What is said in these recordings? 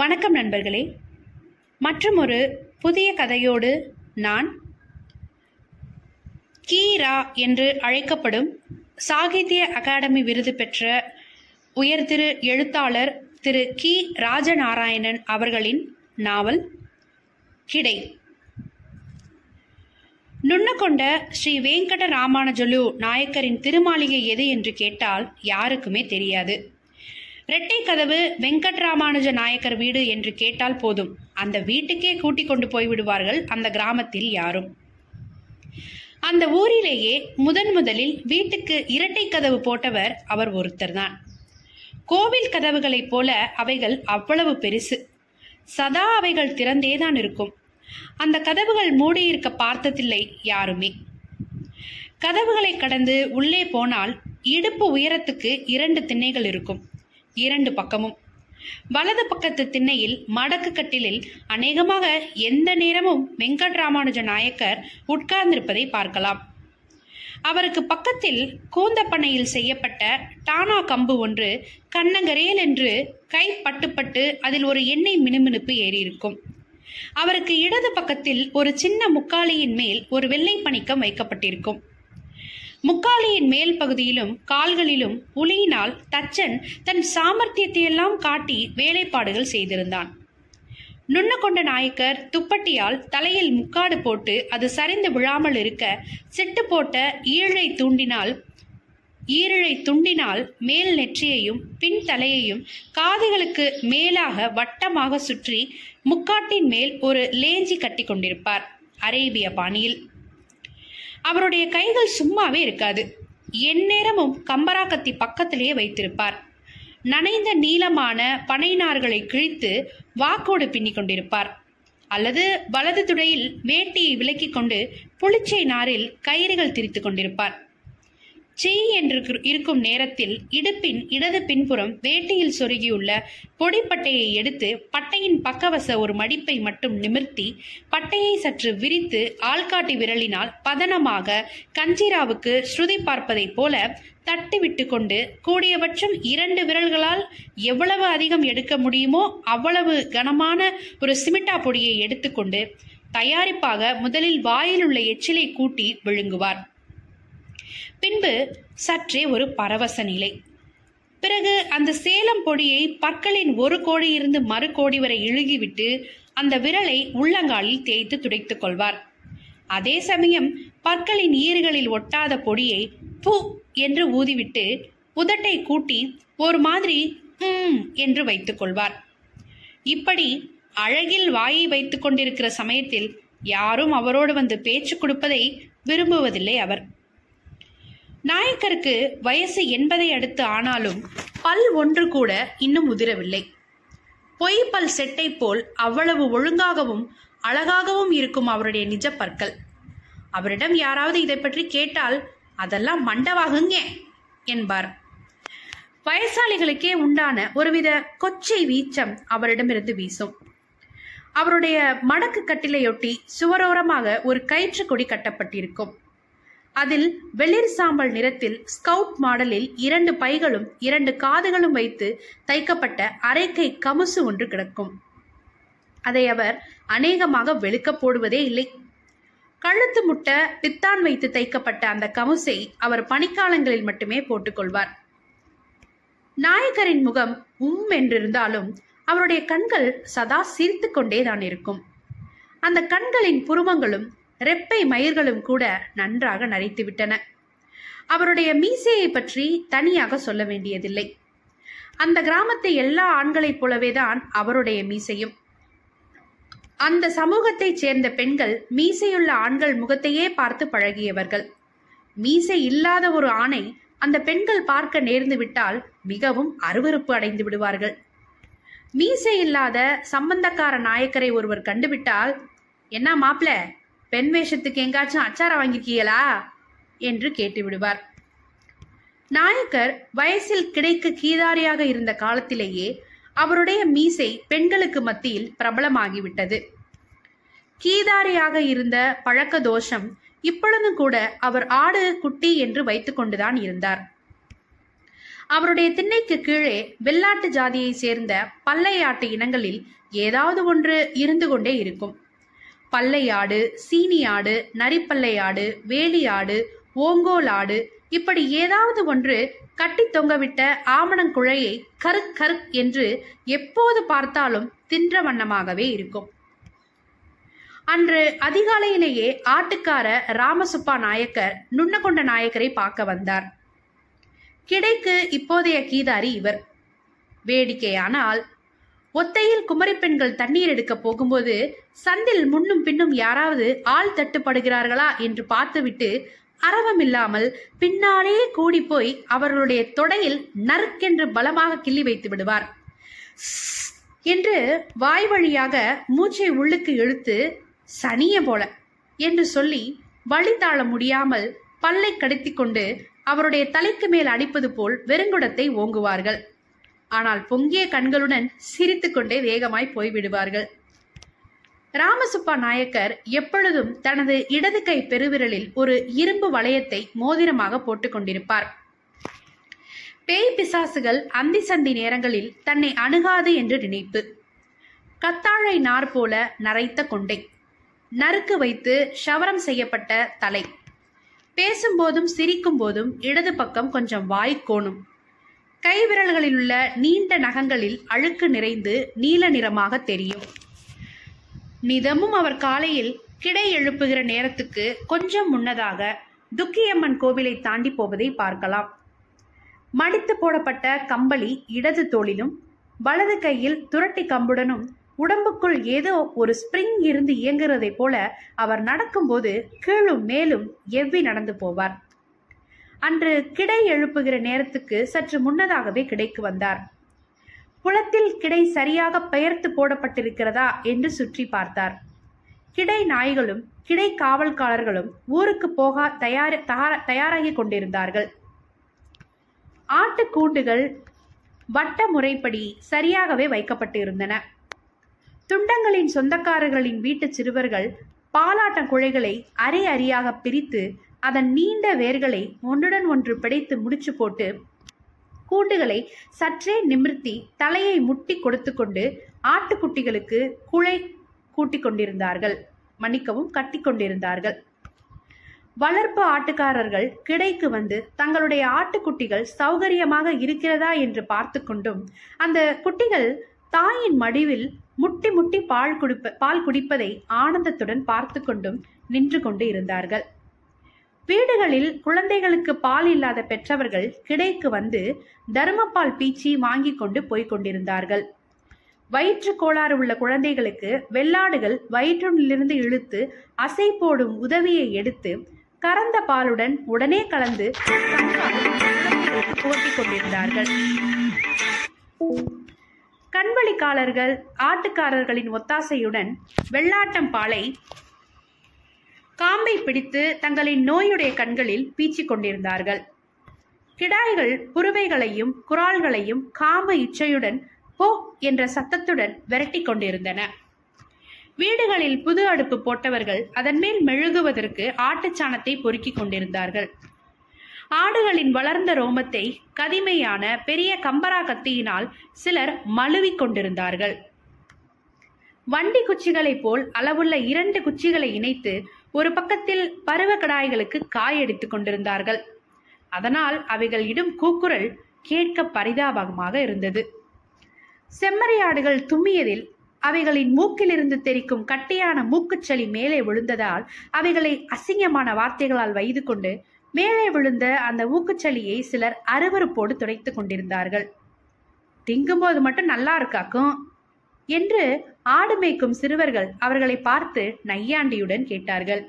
வணக்கம் நண்பர்களே. மற்றும் ஒரு புதிய கதையோடு நான் கீரா என்று அழைக்கப்படும் சாகித்ய அகாடமி விருது பெற்ற உயர்திரு எழுத்தாளர் திரு கி. ராஜநாராயணன் அவர்களின் நாவல் கிடை. நுண்ணக்கொண்ட ஸ்ரீ வேங்கட ராமானுஜலு நாயக்கரின் திருமாளிகை எது என்று கேட்டால் யாருக்குமே தெரியாது. இரட்டை கதவு வெங்கட்ராமானுஜ நாயக்கர் வீடு என்று கேட்டால் போதும். அந்த வீட்டுக்கே கூட்டிக் கொண்டு போய்விடுவார்கள் அந்த கிராமத்தில் யாரும். அந்த ஊரிலேயே முதன் முதலில் வீட்டுக்கு இரட்டை கதவு போட்டவர் அவர் ஒருத்தர்தான். கோவில் கதவுகளைப் போல அவைகள் அவ்வளவு பெருசு. சதா அவைகள் திறந்தேதான் இருக்கும். அந்த கதவுகள் மூடியிருக்க பார்த்ததில்லை யாருமே. கதவுகளை கடந்து உள்ளே போனால் இடுப்பு உயரத்துக்கு இரண்டு திண்ணைகள் இருக்கும். இரண்டு பக்கமும். வலது பக்கத்து திண்ணையில் மடக்கு கட்டிலில் அநேகமாக எந்த நேரமும் வெங்கட்ராமானுஜ நாயக்கர் உட்கார்ந்திருப்பதை பார்க்கலாம். அவருக்கு பக்கத்தில் கூந்தப்பனையில் செய்யப்பட்ட டானா கம்பு ஒன்று கண்ணங்கரேல் என்று கை பட்டுப்பட்டு அதில் ஒரு எண்ணெய் மினுமினுப்பு ஏறியிருக்கும். அவருக்கு இடது பக்கத்தில் ஒரு சின்ன முக்காலியின் மேல் ஒரு வெள்ளை பணிக்கம் வைக்கப்பட்டிருக்கும். முக்காலியின் மேல் பகுதியிலும் கால்களிலும் உளியினால் தச்சன் தன் சாமர்த்தியத்தையெல்லாம் காட்டி வேலைப்பாடுகள் செய்திருந்தான். நுண்ணகொண்ட நாயக்கர் துப்பட்டியால் தலையில் முக்காடு போட்டு அது சரிந்து விழாமல் இருக்க சிட்டு போட்ட ஈழை தூண்டினால் ஈரழை துண்டினால் மேல் நெற்றியையும் பின் தலையையும் காதுகளுக்கு மேலாக வட்டமாக சுற்றி முக்காட்டின் மேல் ஒரு லேஞ்சி கட்டி கொண்டிருப்பார். அரேபிய பாணியில். அவருடைய கைகள் சும்மாவே இருக்காது. எந்நேரமும் கம்பராக்கத்தி பக்கத்திலேயே வைத்திருப்பார். நனைந்த நீளமான பனைநார்களை கிழித்து வாக்கோடு பின்னிக் கொண்டிருப்பார். அல்லது வலது துடையில் வேட்டியை விலக்கிக் கொண்டு புளிச்சை நாரில் கயிறுகள் திரித்து கொண்டிருப்பார். சீ என்று இருக்கும் நேரத்தில் இடுப்பின் இடது பின்புறம் வேட்டியில் சொருகியுள்ள பொடிப்பட்டையை எடுத்து பட்டையின் பக்கவச ஒரு மடிப்பை மட்டும் நிமிர்த்தி பட்டையை சற்று விரித்து ஆள்காட்டி விரலினால் பதனமாக கஞ்சிராவுக்கு ஸ்ருதி பார்ப்பதைப் போல தட்டு விட்டு கொண்டு கூடியபட்சம் இரண்டு விரல்களால் எவ்வளவு அதிகம் எடுக்க முடியுமோ அவ்வளவு கனமான ஒரு சிமிட்டா பொடியை எடுத்துக்கொண்டு தயாரிப்பாக முதலில் வாயிலுள்ள எச்சிலை கூட்டி விழுங்குவார். பின்பு சற்றே ஒரு பரவச நிலை. பிறகு அந்த சேலம் பொடியை பற்களின் ஒரு கோடியிருந்து மறு கோடி வரை இழுகிவிட்டு அந்த விரலை உள்ளங்காலில் தேய்த்து துடைத்துக் கொள்வார். அதே சமயம் பற்களின் ஈறுகளில் ஒட்டாத பொடியை பூ என்று ஊதிவிட்டு உதட்டை கூட்டி ஒரு மாதிரி ம் என்று வைத்துக் கொள்வார். இப்படி அழகில் வாயை வைத்துக் கொண்டிருக்கிற சமயத்தில் யாரும் அவரோடு வந்து பேச்சு கொடுப்பதை விரும்புவதில்லை அவர். நாயக்கருக்கு வயசு எண்பதை அடுத்து ஆனாலும் பல் ஒன்று கூட இன்னும் உதிரவில்லை. பொய் பல் செட்டை போல் அவ்வளவு ஒழுங்காகவும் அழகாகவும் இருக்கும் அவருடைய நிஜ பற்கள். அவரிடம் யாராவது இதை பற்றி கேட்டால் அதெல்லாம் மண்டவாகுங்க என்பார். வயசாளிகளுக்கே உண்டான ஒருவித கொச்சை வீச்சம் அவரிடமிருந்து வீசும். அவருடைய மடக்கு கட்டிலையொட்டி சுவரோரமாக ஒரு கயிற்று கொடி கட்டப்பட்டிருக்கும். அதில் வெளிர் சாம்பல் நிறத்தில் ஸ்கவுட் மாடலில் இரண்டு பைகளும் இரண்டு காதுகளும் வைத்து தைக்கப்பட்ட அரைக்கை கமுசு ஒன்று கிடக்கும். அதை அவர் அநேகமாக வெளுக்க போடுவதே இல்லை. கழுத்து முட்ட பித்தான் வைத்து தைக்கப்பட்ட அந்த கமுசை அவர் பனிக்காலங்களில் மட்டுமே போட்டுக்கொள்வார். நாயகரின் முகம் உம் என்றிருந்தாலும் அவருடைய கண்கள் சதா சிரித்து இருக்கும். அந்த கண்களின் புருவங்களும் ரெப்பை மயிர்களும் கூட நன்றாக நரைத்துவிட்டன. அவருடைய மீசையை பற்றி தனியாக சொல்ல வேண்டியதில்லை. அந்த கிராமத்தை எல்லா ஆண்களைப் போலவேதான் அவருடைய மீசையும். அந்த சமூகத்தைச் சேர்ந்த பெண்கள் மீசையுள்ள ஆண்கள் முகத்தையே பார்த்து பழகியவர்கள். மீசை இல்லாத ஒரு ஆணை அந்த பெண்கள் பார்க்க நேர்ந்து விட்டால் மிகவும் அருவறுப்பு அடைந்து விடுவார்கள். மீசை இல்லாத சம்பந்தக்கார நாயக்கரை ஒருவர் கண்டுவிட்டால் என்ன மாப்பிள்ள பெண் வேஷத்துக்கு எங்காச்சும் அச்சாரம் வாங்கிருக்கீங்களா என்று கேட்டு விடுவார். நாயக்கர் வயசில் கிடைக்க கீதாரியாக இருந்த காலத்திலேயே அவருடைய மீசை பெண்களுக்கு மத்தியில் பிரபலமாகிவிட்டது. கீதாரியாக இருந்த பழக்க தோஷம் இப்பொழுதும் கூட அவர் ஆடு குட்டி என்று வைத்துக் கொண்டுதான் இருந்தார். அவருடைய திண்ணைக்கு கீழே வெள்ளாட்டு ஜாதியை சேர்ந்த பல்லையாட்டு இனங்களில் ஏதாவது ஒன்று இருந்து கொண்டே இருக்கும். பல்லையாடு சீனியாடு நரிப்பல்லையாடு வேலியாடு ஓங்கோல் ஆடு இப்படி ஏதாவது ஒன்று கட்டி தொங்கவிட்ட ஆமணங்குழையை கருக் கருக் என்று எப்போது பார்த்தாலும் தின்ற வண்ணமாகவே இருக்கும். அன்று அதிகாலையிலேயே ஆட்டுக்கார ராமசுப்பா நாயக்கர் நுண்ணகொண்ட நாயக்கரை பார்க்க வந்தார். கிடைக்கு இப்போதைய கீதாரி இவர். வேடிக்கையானால் ஒத்தையில் குமரி பெண்கள் தண்ணீர் எடுக்க போகும்போது சந்தில் முன்னும் பின்னும் யாராவது ஆள் தட்டுப்படுகிறார்களா என்று பார்த்துவிட்டு அரவம் இல்லாமல் பின்னாலே கூடி போய் அவர்களுடைய தொடையில் நறுக்கென்று பலமாக கிள்ளி வைத்து விடுவார். என்று வாய் வழியாக மூச்சை உள்ளுக்கு இழுத்து சனிய போல என்று சொல்லி வழி தாழ முடியாமல் பல்லை கடித்திக் கொண்டு அவருடைய தலைக்கு மேல் அடிப்பது போல் வெறுங்குடத்தை ஓங்குவார்கள். ஆனால் பொங்கிய கண்களுடன் சிரித்துக்கொண்டே வேகமாய் போய்விடுவார்கள். ராமசுப்பா நாயக்கர் எப்பொழுதும் தனது இடது கை பெருவிரலில் ஒரு இரும்பு வளையத்தை மோதிரமாக போட்டுக்கொண்டிருப்பார் பேய் பிசாசுகள் அந்தி சந்தி நேரங்களில் தன்னை அணுகாது என்று நினைப்பு. கத்தாழை நார் போல நரைத்த கொண்டை. நறுக்கு வைத்து ஷவரம் செய்யப்பட்ட தலை. பேசும்போதும் சிரிக்கும் போதும் இடது பக்கம் கொஞ்சம் வாய் கோணும். கைவிரல்களில் உள்ள நீண்ட நகங்களில் அழுக்கு நிறைந்து நீல நிறமாக தெரியும். நிதமும் அவர் காலையில் கிடை எழுப்புகிற நேரத்துக்கு கொஞ்சம் முன்னதாக துக்கியம்மன் கோவிலை தாண்டி போவதை பார்க்கலாம். மடித்து போடப்பட்ட கம்பளி இடது தோளிலும் வலது கையில் துரட்டி கம்புடனும் உடம்புக்குள் ஏதோ ஒரு ஸ்பிரிங் இருந்து இயங்குறதை போல அவர் நடக்கும்போது கீழும் மேலும் எவ்வி நடந்து போவார். அன்று கிடை எழுப்புகிற நேரத்துக்கு சற்று முன்னதாகவே கிடைக்கு வந்தார். குளத்தில் கிடை சரியாக பெயர்த்து போடப்பட்டிருக்கிறதா என்று சுற்றி பார்த்தார். கிடை நாய்களும் கிடை காவல்காரர்களும் ஊருக்கு போக தயார் தயார- தயாராகி கொண்டிருந்தார்கள். ஆட்டுக்கூண்டுகள் வட்ட முறைப்படி சரியாகவே வைக்கப்பட்டு இருந்தன துண்டங்களின் சொந்தக்காரர்களின் வீட்டு சிறுவர்கள் பாலாட்ட குழைகளை அரை அரியாக பிரித்து அதன் நீண்ட வேர்களை ஒன்றுடன் ஒன்று பிடைத்து முடிச்சு போட்டு கூண்டுகளை சற்றே நிமிர்த்தி தலையை முட்டி கொடுத்து கொண்டு ஆட்டுக்குட்டிகளுக்கு குழை கூட்டிக் கொண்டிருந்தார்கள். மன்னிக்கவும் கட்டி கொண்டிருந்தார்கள். வளர்ப்பு ஆட்டுக்காரர்கள் கிடைக்கு வந்து தங்களுடைய ஆட்டுக்குட்டிகள் சௌகரியமாக இருக்கிறதா என்று பார்த்து கொண்டும் அந்த குட்டிகள் தாயின் மடிவில் முட்டி முட்டி பால் குடிப்ப பால் குடிப்பதை ஆனந்தத்துடன் பார்த்து கொண்டும் நின்று கொண்டு இருந்தார்கள். வீடுகளில் குழந்தைகளுக்கு பால் இல்லாத பெற்றவர்கள் கிடைக்கு வந்து தர்மபால் பீச்சி வாங்கி கொண்டு போய்க் கொண்டிருந்தார்கள். வயிற்று கோளாறு உள்ள குழந்தைகளுக்கு வெள்ளாடுகள் வயிற்றிலிருந்து இழுத்து அசை போடும் உதவியை எடுத்து கறந்த பாலுடன் உடனே கலந்து குழந்தைகளுக்கு புகட்டிக் கொண்டிருந்தார்கள். கண்வழிக்காரர்கள் ஆட்டுக்காரர்களின் ஒத்தாசையுடன் வெள்ளாட்டம் பாலை காம்பை பிடித்து தங்களின் நோயுடைய கண்களில் பீச்சிக் கொண்டிருந்தார்கள். கிடாய்கள் புறவைகளையும் குரால்களையும் காம இச்சையுடன் போ என்ற சத்தத்துடன் விரட்டி கொண்டிருந்தன. வீடுகளில் புது அடுப்பு போட்டவர்கள் அதன் மேல் மெழுகுவதற்கு ஆட்டுச்சாணத்தை பொறுக்கிக் கொண்டிருந்தார்கள். ஆடுகளின் வளர்ந்த ரோமத்தை கதிமையான பெரிய கம்பரா கத்தியினால் சிலர் மழுவிக் கொண்டிருந்தார்கள். வண்டி குச்சிகளைப் போல் அளவுள்ள இரண்டு குச்சிகளை இணைத்து ஒரு பக்கத்தில் பருவ கடாய்களுக்கு காயடித்துக் கொண்டிருந்தார்கள். அதனால் அவைகள் இடும் கூக்குரல் கேட்க பரிதாபமாக இருந்தது. செம்மறியாடுகள் தும்மியதில் அவைகளின் மூக்கிலிருந்து தெரிக்கும் கட்டியான மூக்குச்சளி மேலே விழுந்ததால் அவைகளை அசிங்கமான வார்த்தைகளால் வைது கொண்டு மேலே விழுந்த அந்த ஊக்குச்சளியை சிலர் அருவருப்போடு துடைத்துக் கொண்டிருந்தார்கள். திங்கும்போது மட்டும் நல்லா இருக்காக்கும் என்று ஆடு மேய்க்கும் சிறுவர்கள் அவர்களை பார்த்து நையாண்டியுடன் கேட்டார்கள்.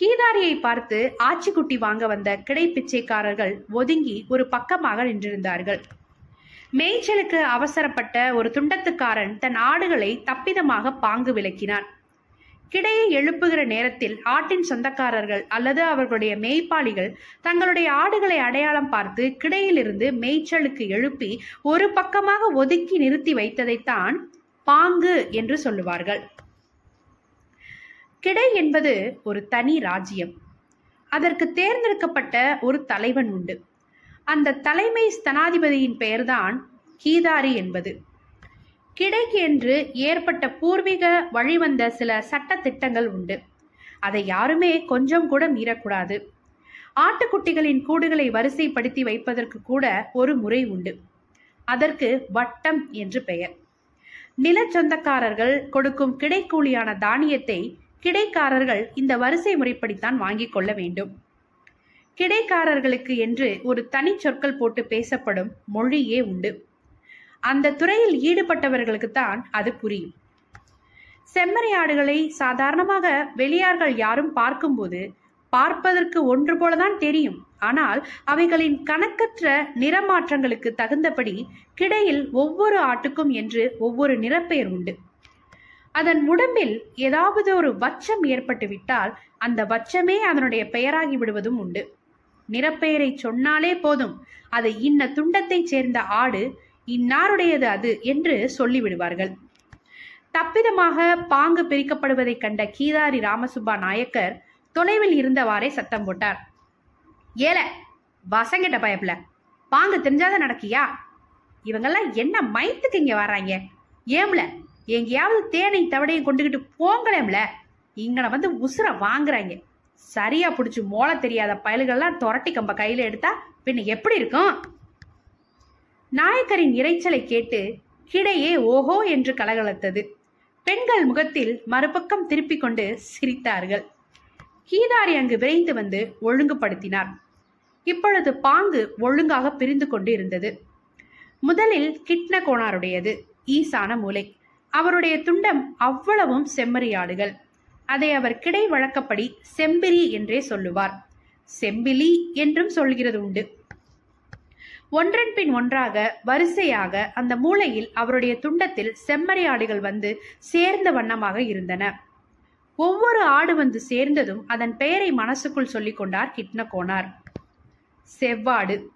கீதாரியை பார்த்து ஆச்சிக்குட்டி வாங்க வந்த கிடை பிச்சைக்காரர்கள் ஒதுங்கி ஒரு பக்கமாக நின்றிருந்தார்கள். மேய்ச்சலுக்கு அவசரப்பட்ட ஒரு துண்டத்துக்காரன் தன் ஆடுகளை தப்பிதமாக பாங்கு விளக்கினான். கிடையை எழுப்புகிற நேரத்தில் ஆட்டின் சொந்தக்காரர்கள் அல்லது அவர்களுடைய மேய்ப்பாளிகள் தங்களுடைய ஆடுகளை அடையாளம் பார்த்து கிடையிலிருந்து மேய்ச்சலுக்கு எழுப்பி ஒரு பக்கமாக ஒதுக்கி நிறுத்தி வைத்ததைத்தான் பாங்கு என்று சொல்லுவார்கள். கிடை என்பது ஒரு தனி ராஜ்யம். அதற்கு தேர்ந்தெடுக்கப்பட்ட ஒரு தலைவன் உண்டு. அந்த தலைமை ஸ்தனாதிபதியின் பெயர்தான் கீதாரி என்பது. கிடைக்கு என்று ஏற்பட்ட பூர்வீக வழிவந்த சில சட்ட திட்டங்கள் உண்டு. அதை யாருமே கொஞ்சம் கூட மீறக்கூடாது. ஆட்டுக்குட்டிகளின் கூடுகளை வரிசைப்படுத்தி வைப்பதற்கு கூட ஒரு முறை உண்டு. அதற்கு வட்டம் என்று பெயர். நிலச்சொந்தக்காரர்கள் கொடுக்கும் கிடைக்கூலியான தானியத்தை கிடைக்காரர்கள் இந்த வரிசை முறைப்படித்தான் வாங்கிக் கொள்ள வேண்டும். கிடைக்காரர்களுக்கு என்று ஒரு தனி சொற்கள் போட்டு பேசப்படும் மொழியே உண்டு. அந்த துறையில் ஈடுபட்டவர்களுக்கு தான் அது புரியும். செம்மறியாடுகளை சாதாரணமாக வெளியார்கள் யாரும் பார்க்கும்போது பார்ப்பதற்கு ஒன்று போலதான் தெரியும். ஆனால் அவைகளின் கணக்கற்ற நிறமாற்றங்களுக்கு தகுந்தபடி கிடையில் ஒவ்வொரு ஆட்டுக்கும் என்று ஒவ்வொரு நிறப்பெயர் உண்டு. அதன் உடம்பில் ஏதாவது ஒரு வச்சம் ஏற்பட்டு விட்டால் அந்த வச்சமே அதனுடைய பெயராகி விடுவதும் உண்டு. நிறப்பெயரை சொன்னாலே போதும். அது இன்ன துண்டத்தைச் சேர்ந்த ஆடு இன்னாருடையது அது என்று சொல்லிவிடுவார்கள். தப்பிதமாக பாங்கு பிரிக்கப்படுவதைக் கண்ட கீதாரி ராமசுப்பா நாயக்கர் தொலைவில் இருந்தவாறே சத்தம் போட்டார். ஏல வசங்கிட்ட பயப்புல. பாங்கு தெரிஞ்சாதான் நடக்கியா? இவங்கெல்லாம் என்ன மைத்துக்கு இங்க வர்றாங்க ஏம்ல எங்கேயாவது தேனை தவடையும் கொண்டுகிட்டு போங்களேம்ல இங்கன வந்து உசுர வாங்குறாங்க. சரியா பிடிச்சி மோள தெரியாத பயல்கள்லாம் துரட்டி கம்ப கையில எடுத்தா பின்ன எப்படி இருக்கும்? நாயக்கரின் இரைச்சலை கேட்டு கிடையே ஓஹோ என்று கலகலத்தது. பெண்கள் முகத்தில் மறுபக்கம் திருப்பிக் கொண்டு சிரித்தார்கள். கீதாரி அங்கு விரைந்து வந்து ஒழுங்குபடுத்தினார். இப்பொழுது பாங்கு ஒழுங்காக பிரிந்து கொண்டு இருந்தது முதலில் கிட்ன கோணாருடையது ஈசான மூலை. அவருடைய துண்டம் அவ்வளவும் செம்மறியாடுகள் அதை அவர் கிடை வழக்கப்படி செம்பிரி என்றே சொல்லுவார். செம்பிலி என்றும் சொல்கிறது உண்டு. ஒன்றன் பின் ஒன்றாக வரிசையாக அந்த மூலையில் அவருடைய துண்டத்தில் செம்மறியாடுகள் வந்து சேர்ந்த வண்ணமாக இருந்தன. ஒவ்வொரு ஆடு வந்து சேர்ந்ததும் அதன் பெயரை மனசுக்குள் சொல்லிக் கொண்டார் கிட்னகோனார். செவ்வாடு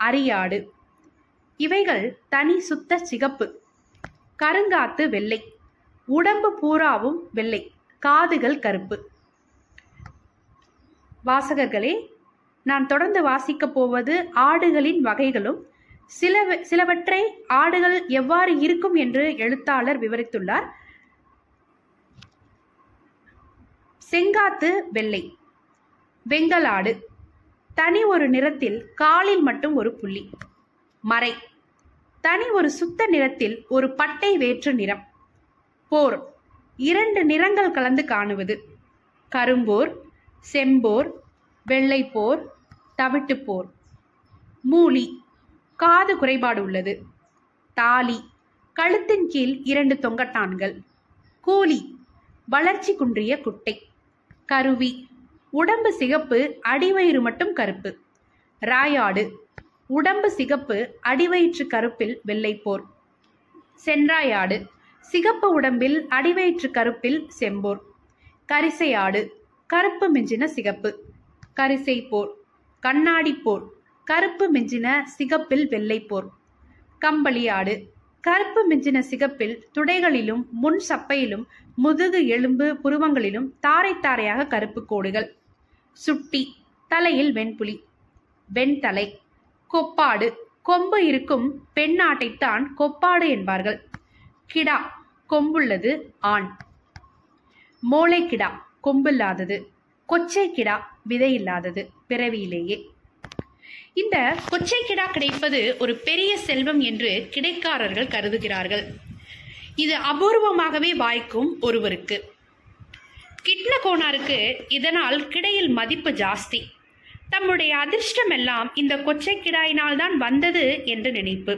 அரியாடு. இவைகள் தனி சுத்த சிகப்பு. கருங்காத்து வெள்ளை. உடம்பு பூராவும் வெள்ளை. காதுகள் கருப்பு. வாசகர்களே நான் தொடர்ந்து வாசிக்கப் போவது ஆடுகளின் வகைகளும் சில சிலவற்றை ஆடுகள் எவ்வாறு இருக்கும் என்று எழுத்தாளர் விவரித்துள்ளார். செங்காத்து வெள்ளை. வெங்கலாடு. தனி ஒரு நிறத்தில் காலில் மட்டும் ஒரு புள்ளி. மறை. தனி ஒரு சுத்த நிறத்தில் ஒரு பட்டை வேற்று நிறம். போர். இரண்டு நிறங்கள் கலந்து காணுவது. கரும்போர் செம்போர் வெள்ளைப்போர் தவிட்டுப்போர். மூலி. காது குறைபாடு உள்ளது. தாலி. கழுத்தின் கீழ் இரண்டு தொங்கட்டான்கள். கூலி. வளர்ச்சி குன்றிய குட்டை. கருவி. உடம்பு சிகப்பு அடிவயிறு மட்டும் கருப்பு. ராயாடு. உடம்பு சிகப்பு அடிவயிற்று கருப்பில் வெள்ளைப்போர் சென்றாயாடு. சிகப்பு உடம்பில் அடிவயிற்று கருப்பில் செம்போர். கரிசையாடு. கருப்பு மிஞ்சின சிகப்பு. கரிசை போர். கண்ணாடி போர். கருப்பு மிஞ்சின சிகப்பில் வெள்ளைப்போர் கம்பளி ஆடு கருப்பு மிஞ்சின சிகப்பில் துடைகளிலும் முன் சப்பையிலும் முதுகு எலும்பு புருவங்களிலும் தாரை தாரையாக கருப்பு கோடுகள். சுட்டி தலையில் வெண்புலி. வெண்தலை கொப்பாடு. கொம்பு இருக்கும் பெண்ணாட்டைத்தான் கொப்பாடு என்பார்கள். கிடா கொம்புள்ளது ஆண். மோளை கிடா கொம்பில்லாதது. கொச்சை கிடா விதையில்லாதது பிறவியிலேயே. இந்த கொச்சை கிடா கிடைப்பது ஒரு பெரிய செல்வம் என்று கிடைக்காரர்கள் கருதுகிறார்கள். இது அபூர்வமாகவே வாய்க்கும் ஒருவருக்கு. கிட்ன கோனாருக்கு இதனால் கிடையில் மதிப்பு ஜாஸ்தி தம்முடைய அதிர்ஷ்டம் எல்லாம் இந்த கொச்சை கிடாயினால் தான் வந்தது என்று நினைப்பு